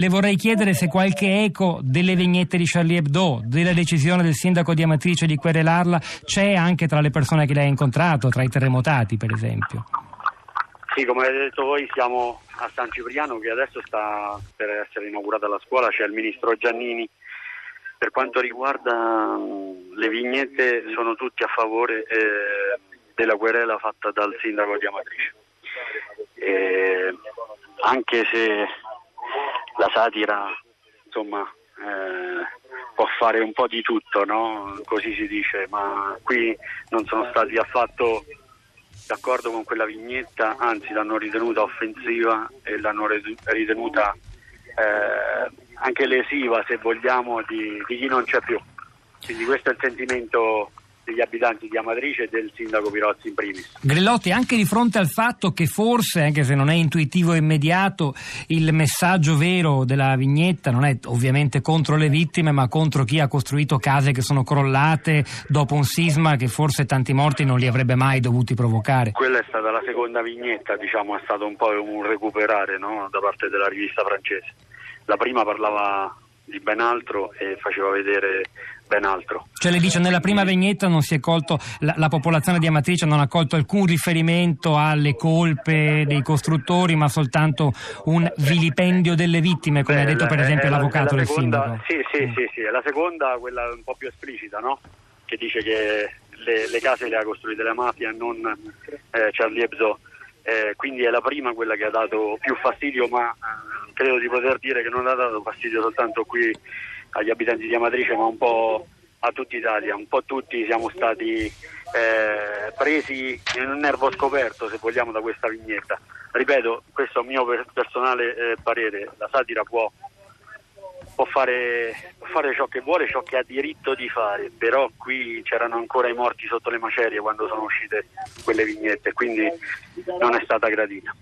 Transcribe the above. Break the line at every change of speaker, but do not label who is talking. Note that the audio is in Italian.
Le vorrei chiedere se qualche eco delle vignette di Charlie Hebdo, della decisione del sindaco di Amatrice di querelarla, c'è anche tra le persone che lei ha incontrato, tra i terremotati per esempio.
Sì, come avete detto voi siamo a San Cipriano che adesso sta per essere inaugurata la scuola, c'è il ministro Giannini. Per quanto riguarda le vignette sono tutti a favore eh, della querela fatta dal sindaco di Amatrice. Eh, anche se la satira insomma eh, può fare un po' di tutto, no? così si dice, ma qui non sono stati affatto d'accordo con quella vignetta, anzi l'hanno ritenuta offensiva e l'hanno ritenuta eh, anche lesiva se vogliamo di, di chi non c'è più. Quindi questo è il sentimento degli abitanti di Amatrice e del sindaco Pirozzi in primis.
Grillotti, anche di fronte al fatto che forse, anche se non è intuitivo e immediato, il messaggio vero della vignetta non è ovviamente contro le vittime, ma contro chi ha costruito case che sono crollate dopo un sisma che forse tanti morti non li avrebbe mai dovuti provocare.
Quella è stata la seconda vignetta, diciamo, è stato un po' un recuperare no? da parte della rivista francese. La prima parlava di ben altro e faceva vedere ben altro.
Cioè lei dice nella prima vignetta non si è colto, la, la, popolazione di Amatrice non ha colto alcun riferimento alle colpe dei costruttori ma soltanto un vilipendio delle vittime come Beh, ha detto per esempio la, l'avvocato del sindaco.
Sì, sì, mm. sì, sì, è la seconda, quella un po' più esplicita, no? che dice che le, le, case le ha costruite la mafia e non eh, Charlie Hebdo. Eh, quindi è la prima quella che ha dato più fastidio, ma eh, credo di poter dire che non ha dato fastidio soltanto qui agli abitanti di Amatrice ma un po' a tutta Italia, un po' tutti siamo stati eh, presi in un nervo scoperto se vogliamo da questa vignetta. Ripeto, questo è un mio personale eh, parere, la satira può, può, fare, può, fare, ciò che vuole, ciò che ha diritto di fare, però qui c'erano ancora i morti sotto le macerie quando sono uscite quelle vignette, quindi non è stata gradita.